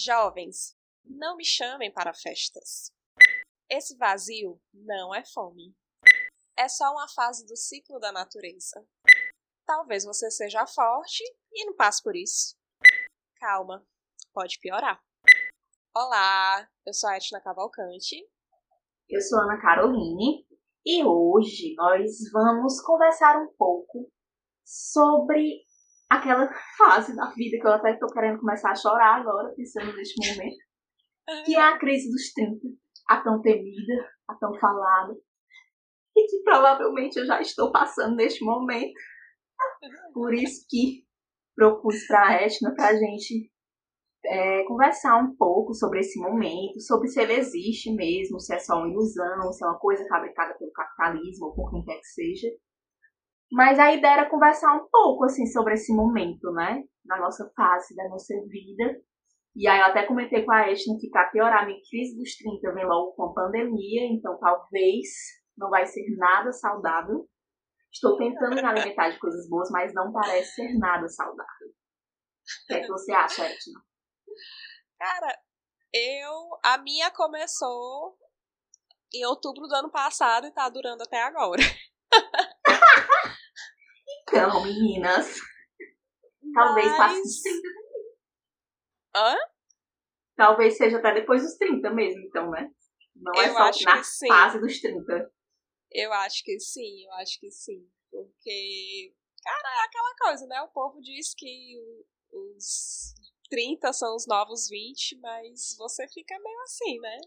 Jovens, não me chamem para festas. Esse vazio não é fome. É só uma fase do ciclo da natureza. Talvez você seja forte e não passe por isso. Calma, pode piorar. Olá, eu sou a Etna Cavalcante. Eu sou Ana Caroline e hoje nós vamos conversar um pouco sobre aquela fase da vida que eu até estou querendo começar a chorar agora, pensando neste momento, que é a crise dos 30, a tão temida, a tão falada, e que provavelmente eu já estou passando neste momento. Por isso que propus para a Etna para a gente é, conversar um pouco sobre esse momento, sobre se ele existe mesmo, se é só uma ilusão, se é uma coisa fabricada pelo capitalismo ou por quem quer que seja. Mas a ideia era conversar um pouco assim sobre esse momento, né? Na nossa fase, da nossa vida. E aí eu até comentei com a Etna que para piorar a minha crise dos 30 vem logo com a pandemia, então talvez não vai ser nada saudável. Estou tentando me alimentar de coisas boas, mas não parece ser nada saudável. O que, é que você acha, Etna? Cara, eu. A minha começou em outubro do ano passado e tá durando até agora. então, meninas. Talvez passe dos 30 Hã? Talvez seja até depois dos 30 mesmo, então, né? Não é eu só na fase dos 30. Eu acho que sim, eu acho que sim. Porque, cara, é aquela coisa, né? O povo diz que os 30 são os novos 20, mas você fica meio assim, né?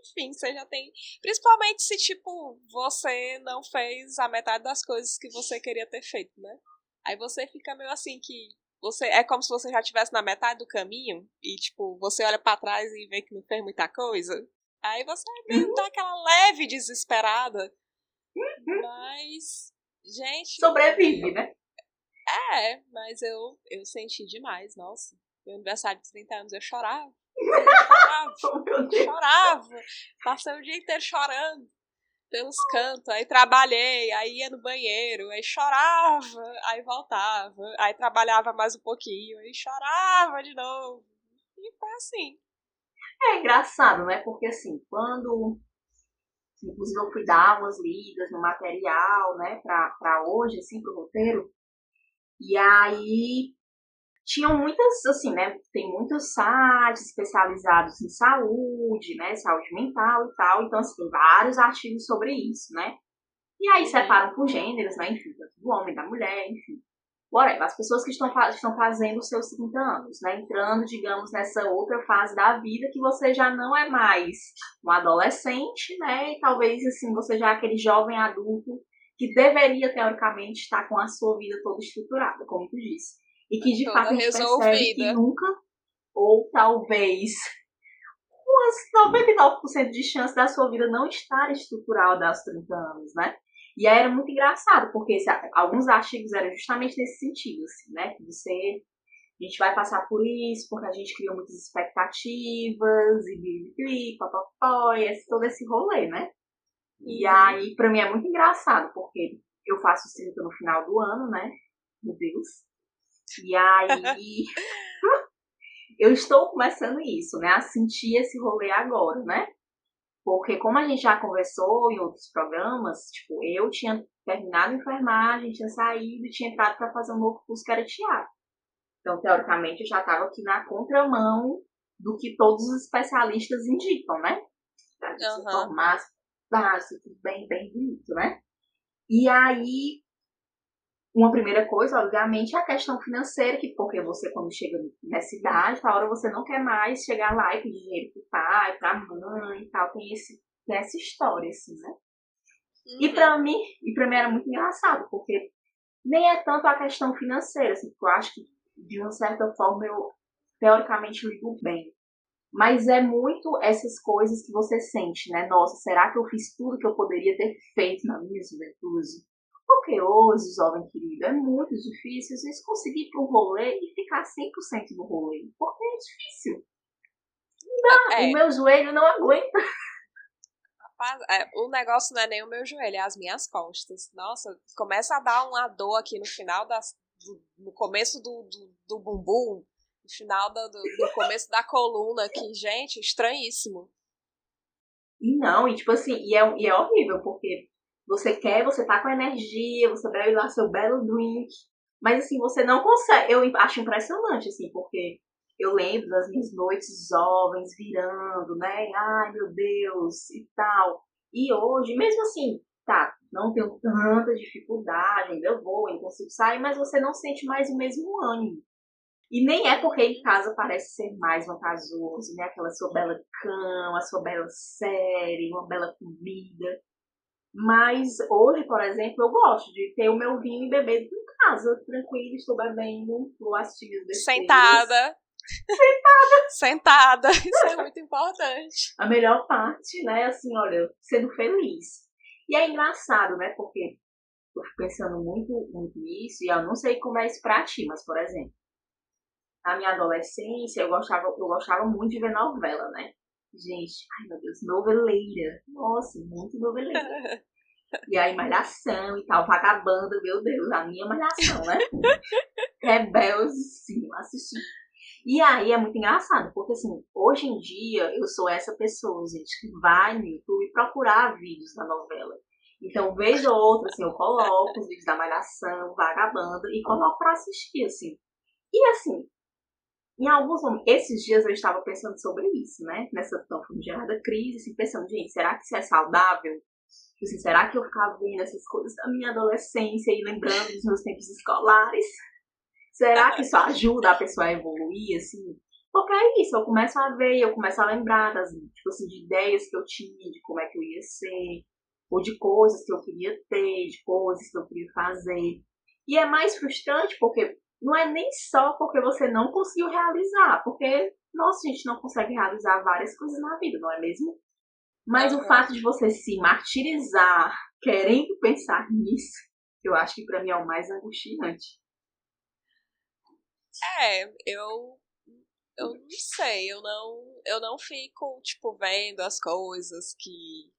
Enfim, você já tem. Principalmente se, tipo, você não fez a metade das coisas que você queria ter feito, né? Aí você fica meio assim que. Você, é como se você já estivesse na metade do caminho e, tipo, você olha para trás e vê que não fez muita coisa. Aí você meio uhum. dá aquela leve desesperada. Uhum. Mas, gente. Sobrevive, né? É, mas eu, eu senti demais, nossa. Meu aniversário de 30 anos eu chorava. Chorava, oh, chorava. Passei o dia inteiro chorando pelos cantos. Aí trabalhei, aí ia no banheiro, aí chorava, aí voltava, aí trabalhava mais um pouquinho, aí chorava de novo. E foi assim. É engraçado, né? Porque assim, quando inclusive eu fui dar umas lidas no material, né, pra, pra hoje, assim, pro roteiro, e aí tinham muitas, assim, né? Tem muitos sites especializados em saúde, né? Saúde mental e tal. Então, assim, tem vários artigos sobre isso, né? E aí uhum. separam por gêneros, né? Enfim, do homem, da mulher, enfim. Whatever, as pessoas que estão, estão fazendo os seus 30 anos, né? Entrando, digamos, nessa outra fase da vida que você já não é mais um adolescente, né? E talvez, assim, você já é aquele jovem adulto que deveria, teoricamente, estar com a sua vida toda estruturada, como tu disse. E que de fato a gente resolvida. percebe que nunca, ou talvez umas 99% de chance da sua vida não estar estruturada aos 30 anos, né? E aí era muito engraçado, porque esse, alguns artigos eram justamente nesse sentido, assim, né? Que você. A gente vai passar por isso, porque a gente criou muitas expectativas, e bibi, papapó, e esse, todo esse rolê, né? E uhum. aí, pra mim é muito engraçado, porque eu faço 30 no final do ano, né? Meu Deus. E aí eu estou começando isso, né? A sentir esse rolê agora, né? Porque como a gente já conversou em outros programas, tipo, eu tinha terminado a enfermagem, tinha saído e tinha entrado para fazer um novo curso que era teatro. Então, teoricamente, eu já estava aqui na contramão do que todos os especialistas indicam, né? Pra uhum. se formar, tudo bem, bem bonito, né? E aí, uma primeira coisa, obviamente, é a questão financeira, que porque você, quando chega nessa idade, a hora você não quer mais chegar lá e pedir dinheiro pro pai, pra mãe e tal. Tem, esse, tem essa história, assim, né? Uhum. E pra mim, e pra mim era muito engraçado, porque nem é tanto a questão financeira, assim, porque eu acho que, de uma certa forma, eu teoricamente ligo bem. Mas é muito essas coisas que você sente, né? Nossa, será que eu fiz tudo que eu poderia ter feito na minha juventude? Porque hoje, jovem querido, é muito difícil a gente conseguir ir para um rolê e ficar 100% no rolê. Porque é difícil. Não, é. o meu joelho não aguenta. Rapaz, é, o negócio não é nem o meu joelho, é as minhas costas. Nossa, começa a dar uma dor aqui no final das. Do, no começo do, do, do bumbum, final do, do, do começo da coluna aqui, gente, estranhíssimo. E não, e tipo assim, e é, e é horrível, porque você quer, você tá com energia, você bebe lá seu belo drink, mas assim, você não consegue. Eu acho impressionante, assim, porque eu lembro das minhas noites jovens virando, né? Ai meu Deus, e tal. E hoje, mesmo assim, tá, não tenho tanta dificuldade, ainda vou, ainda consigo sair, mas você não sente mais o mesmo ânimo. E nem é porque em casa parece ser mais vantajoso, né? Aquela sua bela cama, a sua bela série, uma bela comida. Mas hoje, por exemplo, eu gosto de ter o meu vinho e beber em casa, tranquilo, estou bebendo, vou assistir meus Sentada. Sentada. Sentada. Isso é muito importante. A melhor parte, né? Assim, olha, sendo feliz. E é engraçado, né? Porque eu fico pensando muito, muito nisso, e eu não sei como é isso pra ti, mas, por exemplo, na minha adolescência, eu gostava, eu gostava muito de ver novela, né? Gente, ai meu Deus, noveleira. Nossa, muito noveleira. E aí, malhação e tal, vagabanda, meu Deus, a minha malhação, né? sim, assisti. E aí é muito engraçado, porque assim, hoje em dia eu sou essa pessoa, gente, que vai no YouTube procurar vídeos da novela. Então, vez ou outra, assim, eu coloco os vídeos da Malhação, Vagabanda, e coloco pra assistir, assim. E assim, em alguns momentos, esses dias eu estava pensando sobre isso, né? Nessa tão famigerada crise, assim, pensando, gente, será que isso é saudável? Tipo assim, será que eu ficava vendo essas coisas da minha adolescência e lembrando dos meus tempos escolares? Será que isso ajuda a pessoa a evoluir, assim? Porque é isso, eu começo a ver, eu começo a lembrar das, tipo assim, de ideias que eu tinha, de como é que eu ia ser, ou de coisas que eu queria ter, de coisas que eu queria fazer. E é mais frustrante porque não é nem só porque você não conseguiu realizar, porque, nossa, a gente não consegue realizar várias coisas na vida, não é mesmo? Mas o fato de você se martirizar querendo pensar nisso, eu acho que para mim é o mais angustiante. É, eu eu não sei, eu não eu não fico tipo vendo as coisas que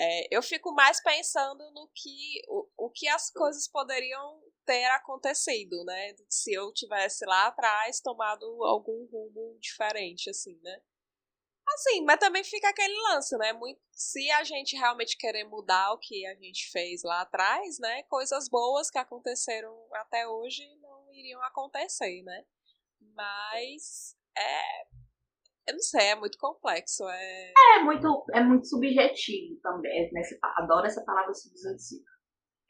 é, eu fico mais pensando no que o, o que as coisas poderiam ter acontecido, né? Se eu tivesse lá atrás tomado algum rumo diferente, assim, né? Assim, mas também fica aquele lance, né? Muito, se a gente realmente querer mudar o que a gente fez lá atrás, né? Coisas boas que aconteceram até hoje não iriam acontecer, né? Mas é. Eu não sei, é muito complexo. É, é muito, é muito subjetivo também. Né? Adoro essa palavra subjetivo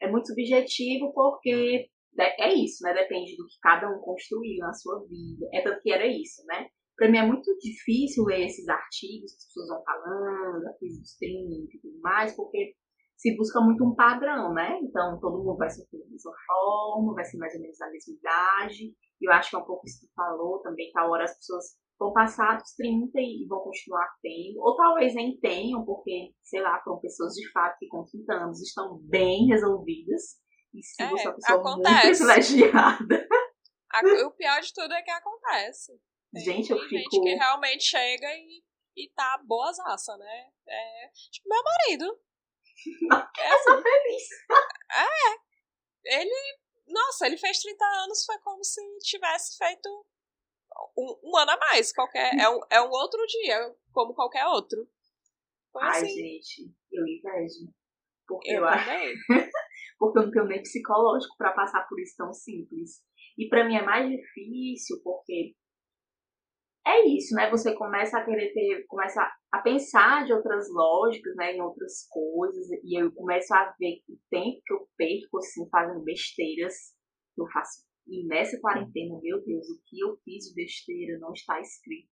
é muito subjetivo porque é isso, né? Depende do que cada um construiu na sua vida. É tanto que era isso, né? Para mim é muito difícil ler esses artigos que as pessoas vão falando, a dos 30 e tudo mais, porque se busca muito um padrão, né? Então todo mundo vai sofrer da mesma forma, vai ser mais ou menos da mesma idade. E eu acho que é um pouco isso que tu falou também, que a hora as pessoas vão passar dos 30 e vão continuar tendo, ou talvez nem tenham, porque, sei lá, foram pessoas de fato que com 30 anos estão bem resolvidas. E se é, você é uma pessoa acontece. muito privilegiada. o pior de tudo é que acontece. gente, eu fico. gente que realmente chega e, e tá boazaça, né? É, tipo, meu marido. é assim. feliz. É. Ele. Nossa, ele fez 30 anos, foi como se tivesse feito um, um, ano a mais. Qualquer, é, um, é um outro dia, como qualquer outro. Foi Ai, assim. gente, eu invejo. Porque eu, eu também. porque eu não tenho nem psicológico para passar por isso tão simples. E para mim é mais difícil porque é isso, né? Você começa a querer ter, começa a pensar de outras lógicas, né, em outras coisas, e eu começo a ver o tempo que eu perco assim fazendo besteiras que eu faço e nessa quarentena, meu Deus, o que eu fiz de besteira não está escrito.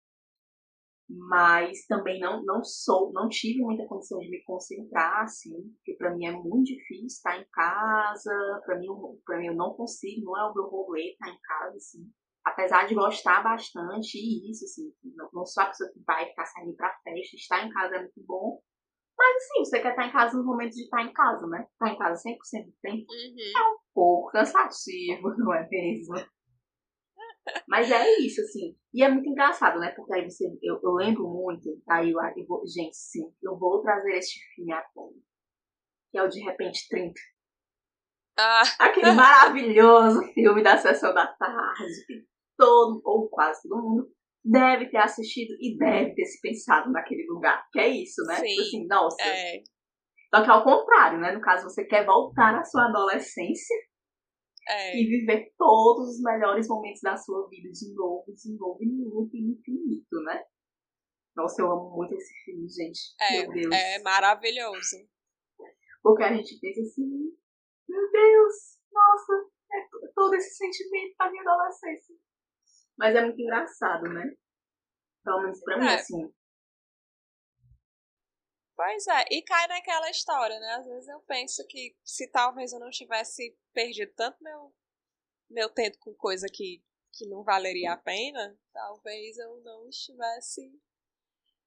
Mas também não, não sou, não tive muita condição de me concentrar, assim, porque para mim é muito difícil estar em casa, para mim, pra mim eu não consigo, não é o meu rolê estar em casa, assim. Apesar de gostar bastante, e isso, assim, não, não sou a pessoa que vai ficar saindo pra festa, estar em casa é muito bom, mas assim, você quer estar em casa nos momentos de estar em casa, né? Estar em casa 100% do tempo uhum. é um pouco cansativo, não é mesmo? Mas é isso, assim. E é muito engraçado, né? Porque aí você. Eu, eu lembro muito. Aí eu, eu vou, gente, sim, eu vou trazer este filme à tona. Que é o De Repente 30. Ah. Aquele maravilhoso filme da sessão da tarde. todo, ou quase todo mundo, deve ter assistido e deve ter se pensado naquele lugar. Que é isso, né? Tipo Sim. Assim, nossa. É, Só que ao contrário, né? No caso, você quer voltar à sua adolescência é. e viver todos os melhores momentos da sua vida de novo, de novo e muito infinito, né? Nossa, eu amo muito esse filme, gente. É, Meu Deus. é maravilhoso. Porque a gente pensa assim, meu Deus, nossa, é todo esse sentimento da minha adolescência. Mas é muito engraçado, né? Pelo menos pra mim, É. assim. Pois é, e cai naquela história, né? Às vezes eu penso que se talvez eu não tivesse perdido tanto meu, meu tempo com coisa que, que não valeria a pena, talvez eu não estivesse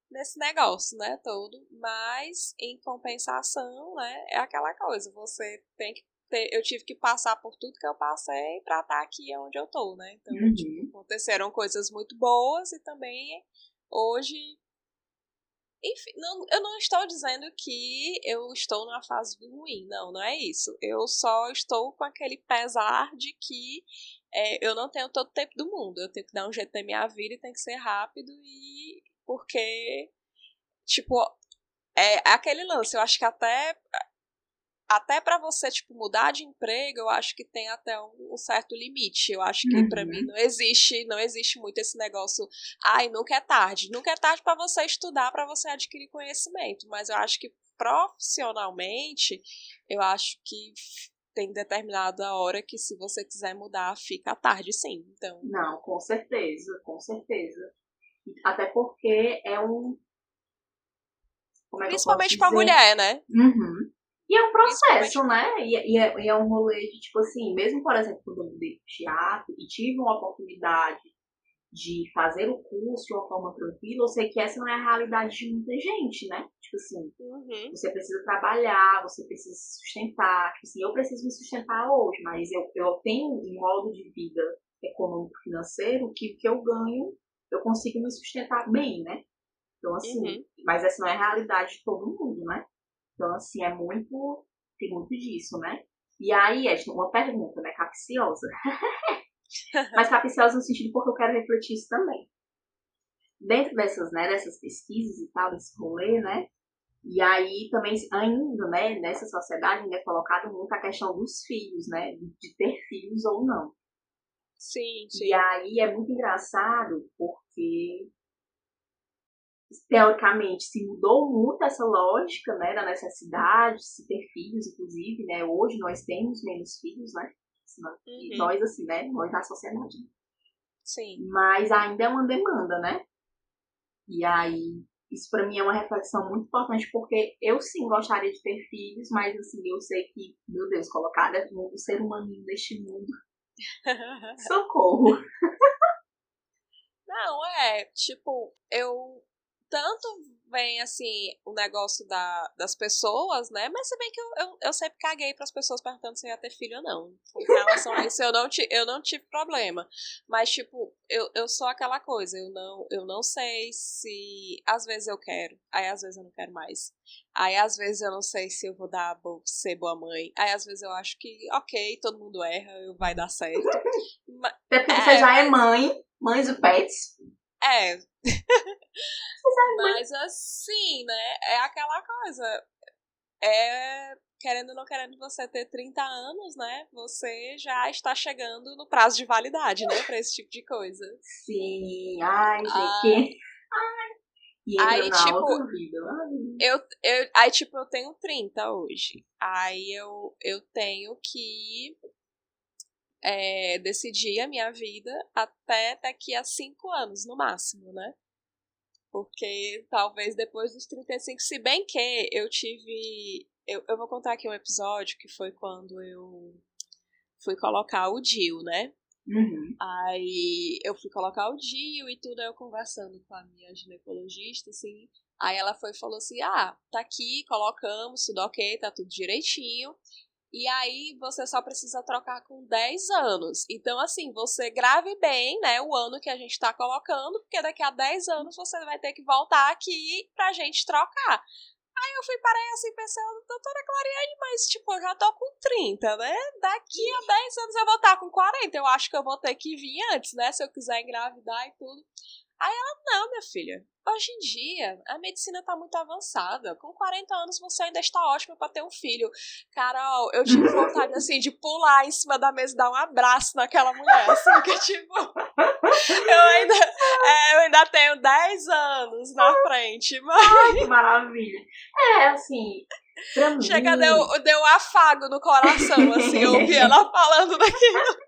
nesse negócio, né, todo. Mas, em compensação, né, é aquela coisa, você tem que ter, eu tive que passar por tudo que eu passei pra estar aqui onde eu tô, né? Então, Uhum. tipo, aconteceram coisas muito boas e também hoje enfim, não, eu não estou dizendo que eu estou numa fase ruim, não, não é isso. Eu só estou com aquele pesar de que é, eu não tenho todo o tempo do mundo. Eu tenho que dar um jeito na minha vida e tem que ser rápido e porque tipo é aquele lance. Eu acho que até até para você tipo mudar de emprego, eu acho que tem até um, um certo limite. Eu acho que pra Uhum. mim não existe, não existe muito esse negócio, ai, nunca é tarde. Nunca é tarde para você estudar, para você adquirir conhecimento, mas eu acho que profissionalmente, eu acho que tem determinada hora que se você quiser mudar, fica tarde sim. Então, Não, com certeza, com certeza. Até porque é um. Como é principalmente dizer? mulher, né? Uhum. E é um processo, né? E, é- e é, e é um rolê de, tipo assim, mesmo, por exemplo, quando eu mudei pro teatro e tive uma oportunidade de fazer o curso de uma forma tranquila, eu sei que essa não é a realidade de muita gente, né? Tipo assim, Uhum. você precisa trabalhar, você precisa se sustentar. Tipo assim, eu preciso me sustentar hoje, mas eu, eu tenho um modo de vida econômico financeiro que o que eu ganho, eu consigo me sustentar bem, né? Então, assim, Uhum. mas essa não é a realidade de todo mundo? Então, assim, é muito. Tem muito disso, né? E aí, é uma pergunta, né? Capciosa. Mas capciosa no sentido porque eu quero refletir isso também. Dentro dessas, né, dessas pesquisas e tal, desse rolê, né? E aí também, ainda, né, nessa sociedade ainda é colocado muito a questão dos filhos, né? De, de ter filhos ou não. Sim, sim. E aí é muito engraçado porque teoricamente se mudou muito essa lógica, né, da necessidade de se ter filhos, inclusive, né? Hoje nós temos menos filhos, né? Uhum. Nós assim, né? Nós da sociedade. Sim. Mas ainda é uma demanda, né? E aí isso pra mim é uma reflexão muito importante porque eu sim gostaria de ter filhos, mas assim, eu sei que, meu Deus, colocar o ser humaninho neste mundo, socorro. Não, é, tipo, eu tanto vem assim o negócio da, das pessoas, né? Mas se bem que eu, eu, eu sempre caguei para as pessoas perguntando se eu ia ter filho ou não. Em relação a isso, eu não, ti, eu não tive problema. Mas, tipo, eu, eu sou aquela coisa, eu não, eu não sei se. Às vezes eu quero, aí às vezes eu não quero mais. Aí às vezes eu não sei se eu vou dar bo- ser boa mãe. Aí às vezes eu acho que, ok, todo mundo erra, vai dar certo. Ma- Até porque É, você já é mãe, mãe do pets. É. Mas assim, né? É aquela coisa. É. Querendo ou não querendo você ter 30 anos, né? Você já está chegando no prazo de validade, né? Pra esse tipo de coisa. Sim, ai, gente. Ai. E Aí, na tipo. Eu, eu, aí, tipo, eu tenho 30 hoje. Aí eu, eu tenho que é, decidir a minha vida até daqui a 5 anos, no máximo, né? Porque talvez depois dos 35, se bem que eu tive. Eu, eu vou contar aqui um episódio que foi quando eu fui colocar o Dio, né? Uhum. Aí eu fui colocar o Dio e tudo, aí eu conversando com a minha ginecologista, assim. Aí ela foi e falou assim: ah, tá aqui, colocamos, tudo ok, tá tudo direitinho. E aí você só precisa trocar com 10 anos. Então, assim, você grave bem, né, o ano que a gente tá colocando, porque daqui a 10 anos você vai ter que voltar aqui pra gente trocar. Aí eu fui parar assim pensando, doutora Clariane, mas tipo, eu já tô com 30, né? Daqui a 10 anos eu vou estar com 40. Eu acho que eu vou ter que vir antes, né? Se eu quiser engravidar e tudo. Aí ela, não, minha filha, hoje em dia a medicina tá muito avançada. Com 40 anos você ainda está ótima para ter um filho. Carol, eu tive vontade, assim, de pular em cima da mesa e dar um abraço naquela mulher, assim, que tipo. Eu ainda, é, eu ainda tenho 10 anos na frente, mas. Ai, que maravilha. É, assim. Pra Chega, mim... deu, deu um afago no coração, assim, ouvir ela falando daquilo.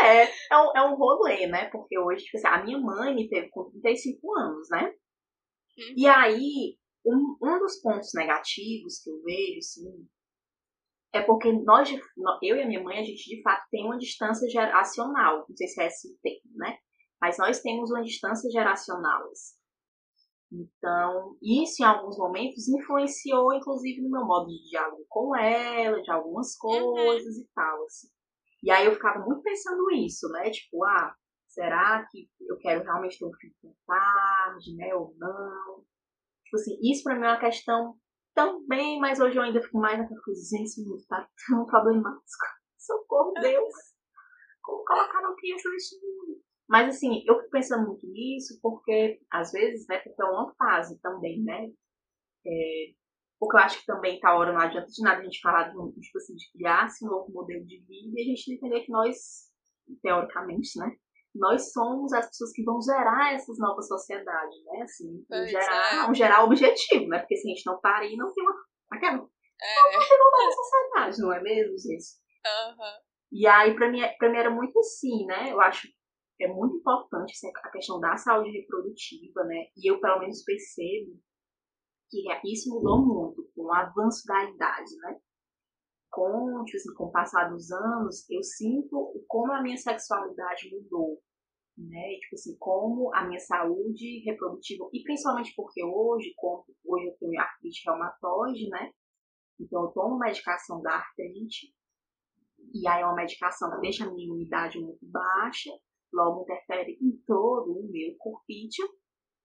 É, é um, é um rolê, né? Porque hoje, tipo assim, a minha mãe me teve com 35 anos, né? Uhum. E aí, um, um dos pontos negativos que eu vejo, assim, é porque nós, eu e a minha mãe, a gente de fato tem uma distância geracional. Não sei se é esse o termo, né? Mas nós temos uma distância geracional. Assim. Então, isso em alguns momentos influenciou, inclusive, no meu modo de diálogo com ela, de algumas coisas uhum. e tal, assim. E aí eu ficava muito pensando isso, né? Tipo, ah, será que eu quero realmente ter um filho tão tarde, né? Ou não? Tipo assim, isso pra mim é uma questão também, mas hoje eu ainda fico mais naquela coisa, gente, isso não tá tão problemático. Socorro, Deus! Como colocar uma criança neste mundo? Mas assim, eu fico pensando muito nisso porque, às vezes, né, porque é uma fase também, né? É, porque eu acho que também tá hora, não adianta de nada a gente falar de, tipo assim, de criar esse novo modelo de vida e a gente entender que nós, teoricamente, né? Nós somos as pessoas que vão gerar essas novas sociedades, né? Assim, gerar, é. um gerar objetivo, né? Porque se a gente não parir, não tem uma. Aquela, é. Não tem uma nova sociedade, não é mesmo, gente? Uhum. E aí, pra mim, pra mim era muito assim, né? Eu acho que é muito importante a questão da saúde reprodutiva, né? E eu, pelo menos, percebo que isso mudou muito com o avanço da idade, né? Com, tipo assim, com o passar dos anos, eu sinto como a minha sexualidade mudou, né? Tipo assim, como a minha saúde reprodutiva, e principalmente porque hoje, como hoje eu tenho artrite reumatoide, né? Então eu tomo medicação da artrite, e aí é uma medicação que deixa a minha imunidade muito baixa, logo interfere em todo o meu corpício,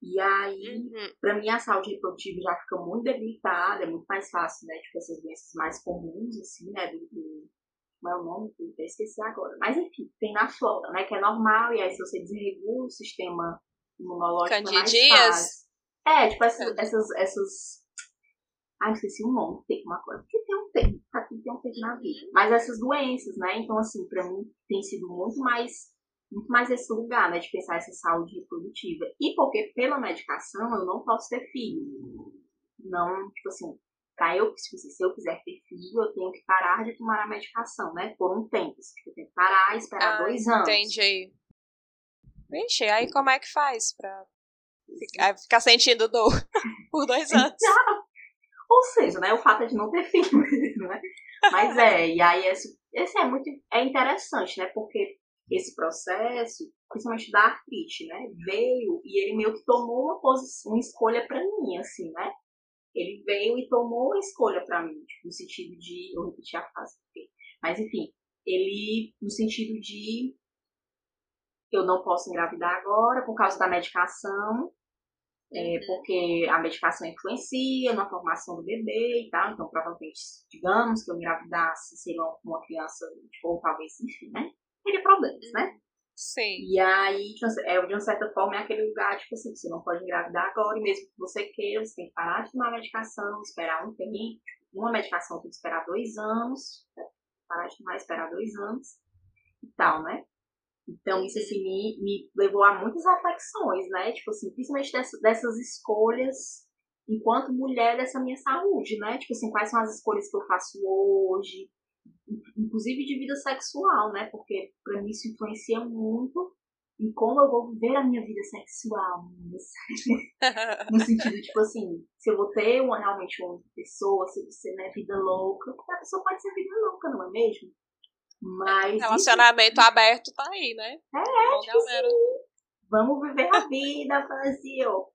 e aí, uhum. para mim, a saúde reprodutiva já fica muito debilitada, é muito mais fácil, né? Tipo, essas doenças mais comuns, assim, né? Do, do, como é o nome? Eu até esqueci agora. Mas, enfim, tem na flora, né? Que é normal, e aí se você desregula o sistema imunológico Candidias? é mais fácil. É, tipo, essas... essas, essas... Ai, esqueci o nome, tem uma coisa. Porque tem um termo, aqui tem um termo na vida. Uhum. Mas essas doenças, né? Então, assim, pra mim tem sido muito mais muito mais esse lugar, né, de pensar essa saúde reprodutiva. E porque pela medicação eu não posso ter filho. Não, tipo assim, pra eu, se eu quiser ter filho, eu tenho que parar de tomar a medicação, né, por um tempo. Eu tenho que parar e esperar ah, dois anos. Entendi. Vixe, aí como é que faz pra ficar, ficar sentindo dor por dois anos? Ou seja, né, o fato de não ter filho, né? Mas é, e aí esse, esse é muito é interessante, né? Porque esse processo, principalmente da artrite, né? Veio e ele meio que tomou uma posição, uma escolha para mim, assim, né? Ele veio e tomou uma escolha para mim, tipo, no sentido de, eu repeti a frase, mas enfim, ele no sentido de eu não posso engravidar agora por causa da medicação, é, uhum. porque a medicação influencia na formação do bebê e tal, então provavelmente, digamos que eu engravidasse, seria uma criança, tipo, ou talvez, enfim, né? Teria problemas, né? Sim. E aí, é, de uma certa forma, é aquele lugar, tipo assim, você não pode engravidar agora, e mesmo que você queira, você tem que parar de tomar medicação, esperar um tempo. Uma medicação tem que esperar dois anos, parar de tomar, esperar dois anos e tal, né? Então, isso assim, me, me levou a muitas reflexões, né? Tipo assim, principalmente dessas, dessas escolhas enquanto mulher dessa minha saúde, né? Tipo assim, quais são as escolhas que eu faço hoje, inclusive de vida sexual, né? Porque para mim isso influencia muito em como eu vou viver a minha vida sexual. no sentido, tipo assim, se eu vou ter uma, realmente uma pessoa, se você né, vida louca, porque a pessoa pode ser vida louca, não é mesmo? Mas. Relacionamento isso... aberto tá aí, né? É, Bom, tipo assim, vamos viver a vida, Brasil.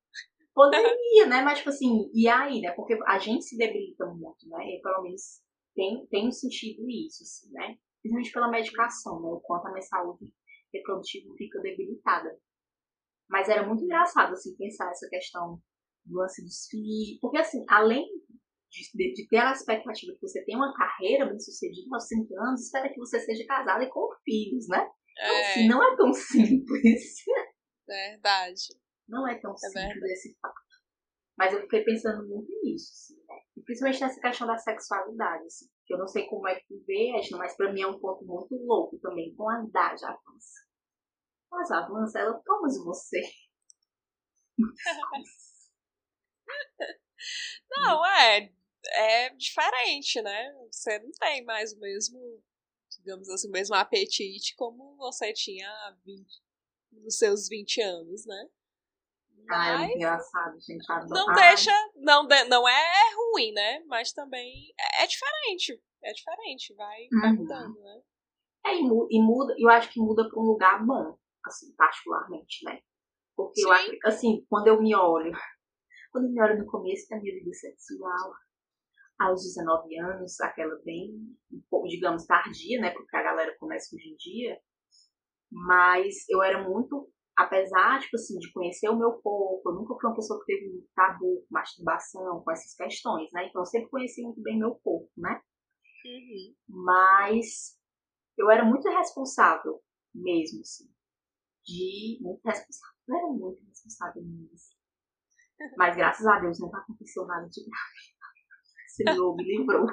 Poderia, né? Mas, tipo assim, e aí, né? Porque a gente se debilita muito, né? Eu, pelo menos, tem, tem sentido isso, assim, né? Principalmente pela medicação, né? O quanto a minha saúde reprodutiva fica debilitada. Mas era muito engraçado, assim, pensar essa questão do lance dos filhos. Porque, assim, além de, de, ter a expectativa que você tenha uma carreira bem sucedida aos 5 anos, espera que você seja casada e com filhos, né? Então, é. assim, não é tão simples. Verdade. Não é tão é simples verdade. esse fato. Mas eu fiquei pensando muito nisso, assim, principalmente nessa questão da sexualidade, assim. Que eu não sei como é que vê, mas pra mim é um ponto muito louco também, com a idade avança. Mas avança, ela toma de você. não, é é diferente, né? Você não tem mais o mesmo, digamos assim, o mesmo apetite como você tinha 20, nos seus 20 anos, né? Mas ah, é muito engraçado, gente. Não Ai. deixa, não, de, não é ruim, né? Mas também é, é diferente. É diferente, vai, uhum. vai mudando, né? É, e muda, eu acho que muda para um lugar bom, assim, particularmente, né? Porque Sim. eu acho, assim, quando eu me olho, quando eu me olho no começo da minha vida sexual, aos 19 anos, aquela bem, um pouco, digamos, tardia, né? Porque a galera começa hoje em dia. Mas eu era muito, apesar, tipo assim, de conhecer o meu corpo, eu nunca fui uma pessoa que teve um tabu com masturbação, com essas questões, né? Então eu sempre conheci muito bem meu corpo, né? Uhum. Mas eu era muito responsável mesmo, assim. De. Muito responsável. Eu era muito responsável mesmo. Mas graças a Deus nunca aconteceu nada de grave. Senhor, me livrou.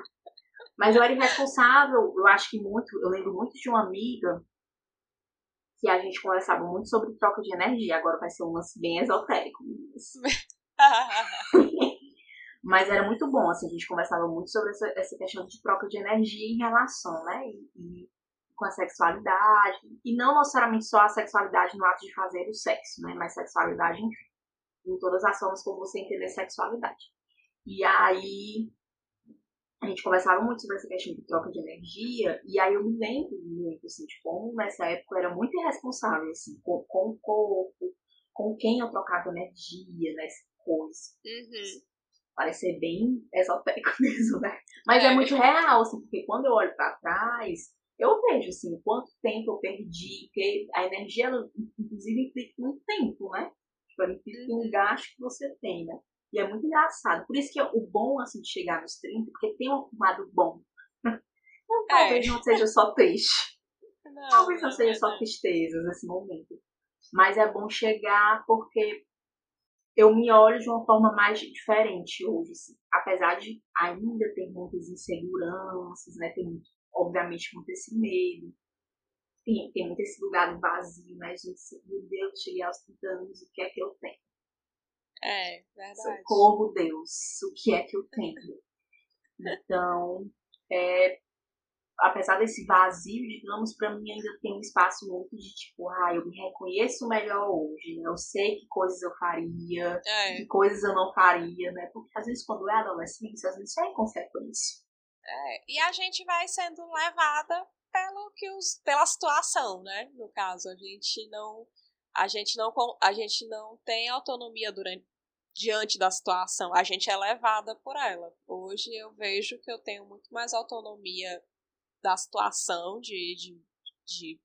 Mas eu era irresponsável, eu acho que muito, eu lembro muito de uma amiga que a gente conversava muito sobre troca de energia, agora vai ser um lance bem esotérico. Mas era muito bom, assim, a gente conversava muito sobre essa, essa questão de troca de energia em relação, né, e, e, com a sexualidade, e não necessariamente só a sexualidade no ato de fazer o sexo, né, mas sexualidade, enfim, em todas as formas como você entender sexualidade. E aí, a gente conversava muito sobre essa questão de troca de energia, e aí eu me lembro muito, assim, de como nessa época eu era muito irresponsável, assim, com, com o corpo, com quem eu trocava energia, né, coisa. Uhum. Parece ser bem esotérico mesmo, né? Mas é. é muito real, assim, porque quando eu olho para trás, eu vejo, assim, quanto tempo eu perdi, porque a energia, ela, inclusive, implica um tempo, né? Tipo, ela implica um uhum. gasto que você tem, né? E é muito engraçado. Por isso que é o bom, assim, de chegar nos 30, porque tem um lado bom. Então, talvez é. não seja só triste. Não, talvez não, não seja é só tristezas nesse momento. Mas é bom chegar porque eu me olho de uma forma mais diferente hoje. Assim. Apesar de ainda ter muitas inseguranças, né? Tem, obviamente, muito esse medo. Tem, tem muito esse lugar vazio, né, gente? Meu Deus, cheguei aos 30 anos, o que é que eu tenho? É, verdade. Socorro, Deus, o que é que eu tenho? Então, é, apesar desse vazio, digamos, para mim ainda tem um espaço muito de tipo, ah, eu me reconheço melhor hoje, né? eu sei que coisas eu faria, é. que coisas eu não faria, né? Porque às vezes quando é adolescência, às vezes é inconsequência. É, e a gente vai sendo levada pelo que os, pela situação, né? No caso, a gente não a gente não, a gente não tem autonomia durante, diante da situação, a gente é levada por ela. Hoje eu vejo que eu tenho muito mais autonomia da situação, de, de, de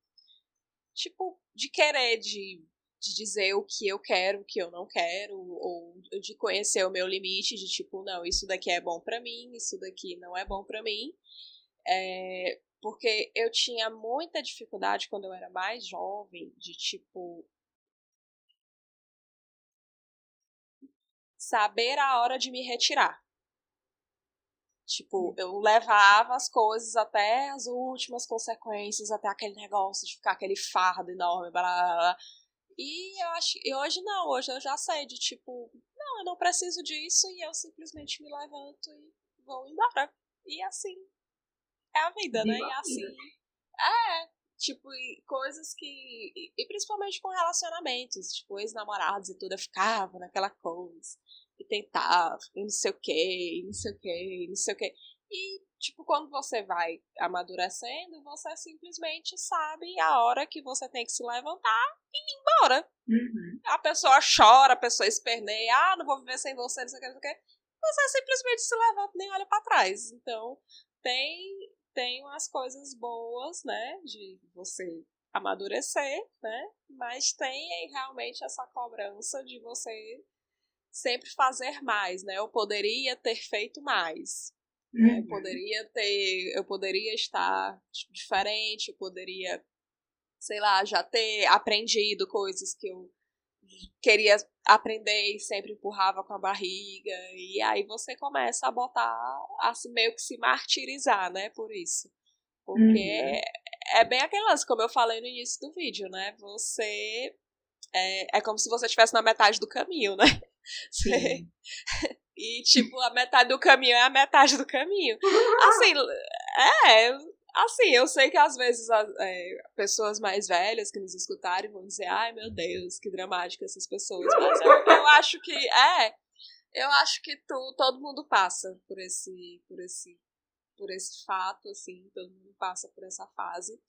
tipo, de querer, de, de dizer o que eu quero, o que eu não quero, ou de conhecer o meu limite, de tipo, não, isso daqui é bom para mim, isso daqui não é bom para mim. É, porque eu tinha muita dificuldade quando eu era mais jovem, de tipo, saber a hora de me retirar. Tipo, hum. eu levava as coisas até as últimas consequências, até aquele negócio de ficar aquele fardo enorme, blá, blá, blá. E eu acho, e hoje não, hoje eu já sei de tipo, não, eu não preciso disso e eu simplesmente me levanto e vou embora. E assim é a vida, né? E assim. É, Tipo, coisas que. E principalmente com relacionamentos, tipo, ex-namorados e tudo, eu ficava naquela coisa. E tentava, e não sei o que, não sei o que, não sei o que. E, tipo, quando você vai amadurecendo, você simplesmente sabe a hora que você tem que se levantar e ir embora. Uhum. A pessoa chora, a pessoa esperneia, ah, não vou viver sem você, não sei o que, não sei o que. Você simplesmente se levanta e nem olha para trás. Então, tem tem umas coisas boas, né, de você amadurecer, né, mas tem realmente essa cobrança de você sempre fazer mais, né? Eu poderia ter feito mais. Né? Eu uhum. poderia ter, eu poderia estar tipo, diferente, eu poderia, sei lá, já ter aprendido coisas que eu queria aprender e sempre empurrava com a barriga. E aí você começa a botar, assim, meio que se martirizar, né, por isso. Porque uhum. é bem aquele lance, como eu falei no início do vídeo, né? Você. É, é como se você estivesse na metade do caminho, né? Sim. e, tipo, a metade do caminho é a metade do caminho. Assim, é. Assim, eu sei que às vezes é, pessoas mais velhas que nos escutarem vão dizer, ai meu Deus, que dramática essas pessoas. Mas eu, eu acho que. É. Eu acho que tu, todo mundo passa por esse, por esse por esse fato, assim, todo mundo passa por essa fase.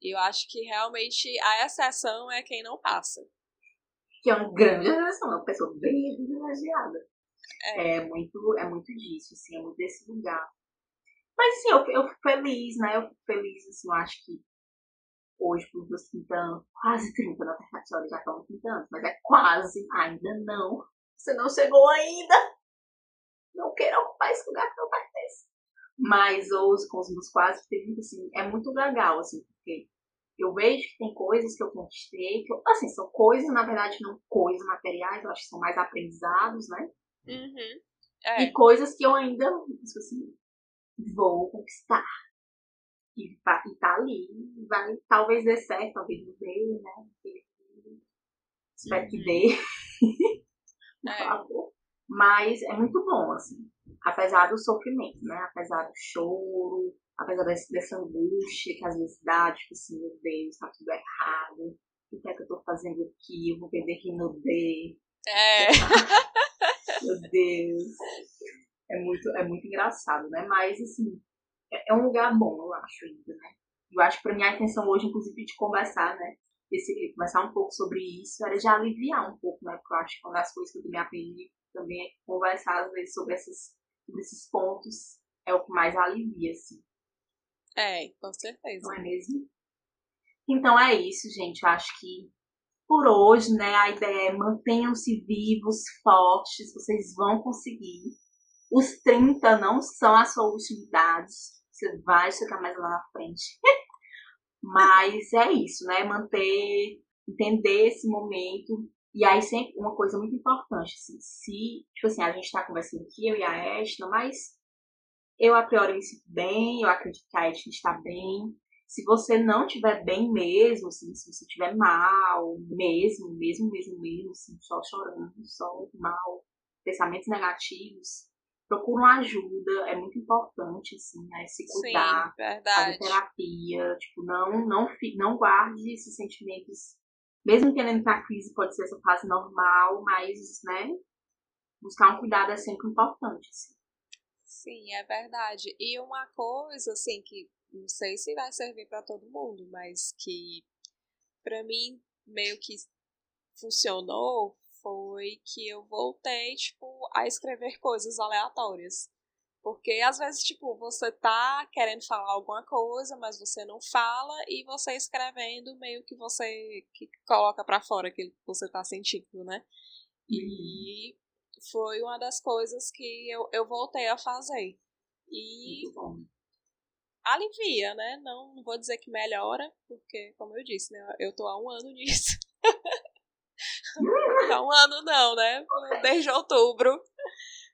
E eu acho que realmente a exceção é quem não passa. Que é uma grande exceção, é uma pessoa bem privilegiada. É. é. muito, é muito disso, assim, é muito desse lugar. Mas assim, eu, eu fico feliz, né? Eu fico feliz, assim, eu acho que hoje, por meus 30 anos, quase 30, na verdade, já estão 30 anos, mas é quase, ainda não. Você não chegou ainda. Não queira ocupar esse lugar que não pertence mas ouço com os meus quase 30, assim, é muito legal, assim, porque eu vejo que tem coisas que eu conquistei, que eu, assim, são coisas, na verdade, não coisas materiais, eu acho que são mais aprendizados, né? Uhum. É. E coisas que eu ainda, tipo assim, vou conquistar. E, tá, e tá ali, vai, talvez dê certo, talvez não dê, né? Espero que dê. Por é. favor. Mas é muito bom, assim apesar do sofrimento, né? Apesar do choro, apesar dessa angústia que às vezes dá, tipo assim, meu Deus, tá tudo errado. O que é que eu tô fazendo aqui? Eu vou beber Rinodê. É. meu Deus. É muito, é muito engraçado, né? Mas, assim, é, é um lugar bom, eu acho, ainda, né? Eu acho que pra mim a intenção hoje, inclusive, de conversar, né? Esse, conversar um pouco sobre isso era de aliviar um pouco, né? Porque eu acho que uma das coisas que eu me aprendi também é conversar, às vezes, sobre essas desses pontos é o que mais alivia, assim. É, com certeza. Não é mesmo? Então é isso, gente. Eu acho que por hoje, né, a ideia é mantenham-se vivos, fortes, vocês vão conseguir. Os 30 não são a sua última idade. Você vai chegar mais lá na frente. Mas é isso, né? Manter, entender esse momento e aí sempre uma coisa muito importante, assim, se, tipo assim, a gente está conversando aqui, eu e a Ashton, mas eu a priori me sinto bem, eu acredito que a Ashton está bem. Se você não estiver bem mesmo, assim, se você estiver mal, mesmo, mesmo, mesmo, mesmo, assim, só chorando, só mal, pensamentos negativos, procura uma ajuda, é muito importante, assim, né? Se cuidar, Sim, verdade. fazer terapia, tipo, não, não, não guarde esses sentimentos mesmo que a crise pode ser essa fase normal, mas, né, buscar um cuidado é sempre importante. Assim. Sim, é verdade. E uma coisa, assim, que não sei se vai servir para todo mundo, mas que para mim meio que funcionou foi que eu voltei, tipo, a escrever coisas aleatórias. Porque às vezes, tipo, você tá querendo falar alguma coisa, mas você não fala e você escrevendo meio que você que coloca para fora aquilo que você tá sentindo, né? E foi uma das coisas que eu, eu voltei a fazer. E alivia, né? Não, não vou dizer que melhora, porque, como eu disse, né? Eu tô há um ano nisso. Há um ano não, né? Desde outubro.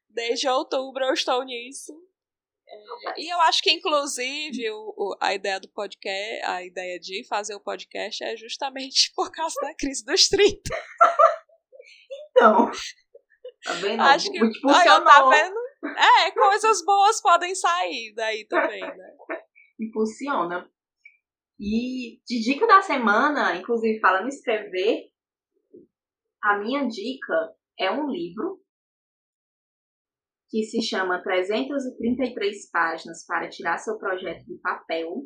Desde outubro eu estou nisso. É, e eu acho que, inclusive, o, o, a ideia do podcast, a ideia de fazer o podcast é justamente por causa da crise dos 30. Então. Tá vendo? Acho que. Aí, tá vendo? É, coisas boas podem sair daí também, né? Impulsiona. E de dica da semana, inclusive falando em escrever, a minha dica é um livro que se chama 333 páginas para tirar seu projeto do papel.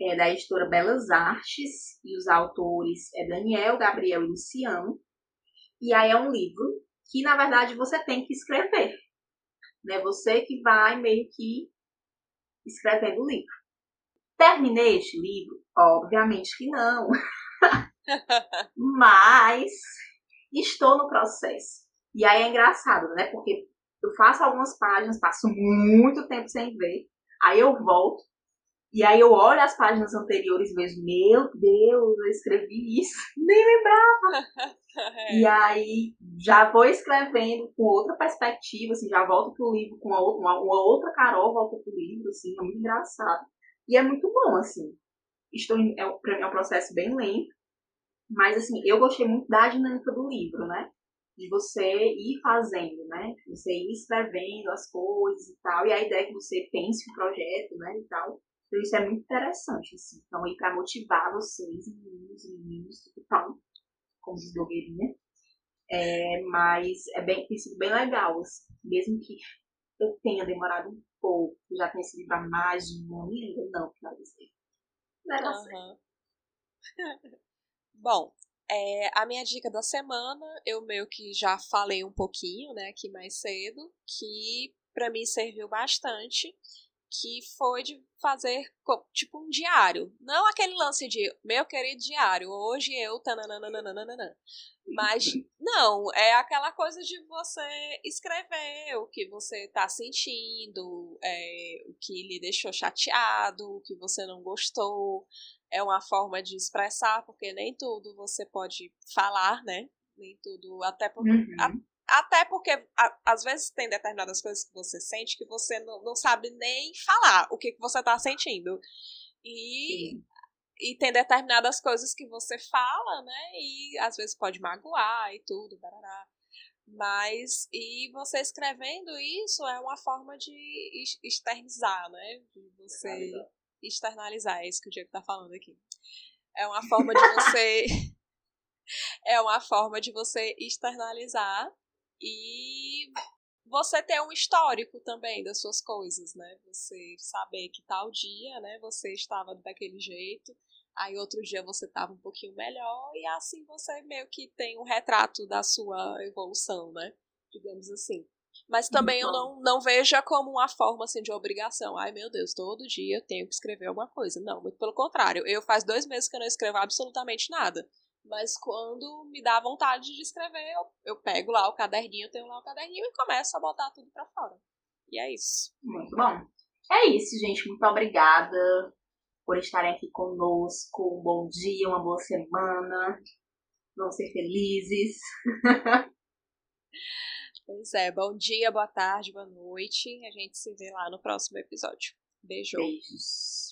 É da editora Belas Artes e os autores é Daniel, Gabriel e Luciano. E aí é um livro que na verdade você tem que escrever. Né? Você que vai meio que escrevendo o livro. Terminei este livro? Obviamente que não. Mas estou no processo. E aí é engraçado, né? Porque eu faço algumas páginas, passo muito tempo sem ver, aí eu volto, e aí eu olho as páginas anteriores e vejo, meu Deus, eu escrevi isso, nem lembrava. é. E aí já vou escrevendo com outra perspectiva, assim, já volto pro livro com uma, uma, uma outra Carol volta pro livro, assim, é muito engraçado. E é muito bom, assim. Estou em, é, pra mim é um processo bem lento, mas assim, eu gostei muito da dinâmica do livro, né? De você ir fazendo, né? Você ir escrevendo as coisas e tal, e a ideia é que você pense o projeto, né? E tal. Então isso é muito interessante, assim. Então, aí para motivar vocês, meninos e meninos, que estão, como blogueirinha. É, mas é bem, tem sido bem legal, assim. Mesmo que eu tenha demorado um pouco, já tenha sido para mais de um ano ainda não finalizei. Uhum. Bom, é, a minha dica da semana, eu meio que já falei um pouquinho, né, aqui mais cedo, que para mim serviu bastante, que foi de fazer tipo um diário. Não aquele lance de meu querido diário, hoje eu tananana. Mas não, é aquela coisa de você escrever o que você está sentindo, é, o que lhe deixou chateado, o que você não gostou. É uma forma de expressar, porque nem tudo você pode falar, né? Nem tudo, até porque. Uhum. A, até porque a, às vezes tem determinadas coisas que você sente que você não, não sabe nem falar o que, que você está sentindo. E Sim e tem determinadas coisas que você fala, né? E às vezes pode magoar e tudo, barará. Mas, e você escrevendo isso é uma forma de externizar, né? De você externalizar, é isso que o Diego tá falando aqui. É uma forma de você. é uma forma de você externalizar e você ter um histórico também das suas coisas, né? Você saber que tal dia, né, você estava daquele jeito Aí outro dia você estava um pouquinho melhor e assim você meio que tem um retrato da sua evolução, né? Digamos assim. Mas também eu não, não veja como uma forma assim de obrigação. Ai meu Deus, todo dia eu tenho que escrever alguma coisa. Não, muito pelo contrário. Eu faz dois meses que eu não escrevo absolutamente nada. Mas quando me dá vontade de escrever, eu, eu pego lá o caderninho, eu tenho lá o caderninho e começo a botar tudo pra fora. E é isso. Muito bom. É isso, gente. Muito obrigada por estarem aqui conosco. Um bom dia, uma boa semana. Vamos ser felizes. Pois é, bom dia, boa tarde, boa noite. A gente se vê lá no próximo episódio. Beijo. Beijos.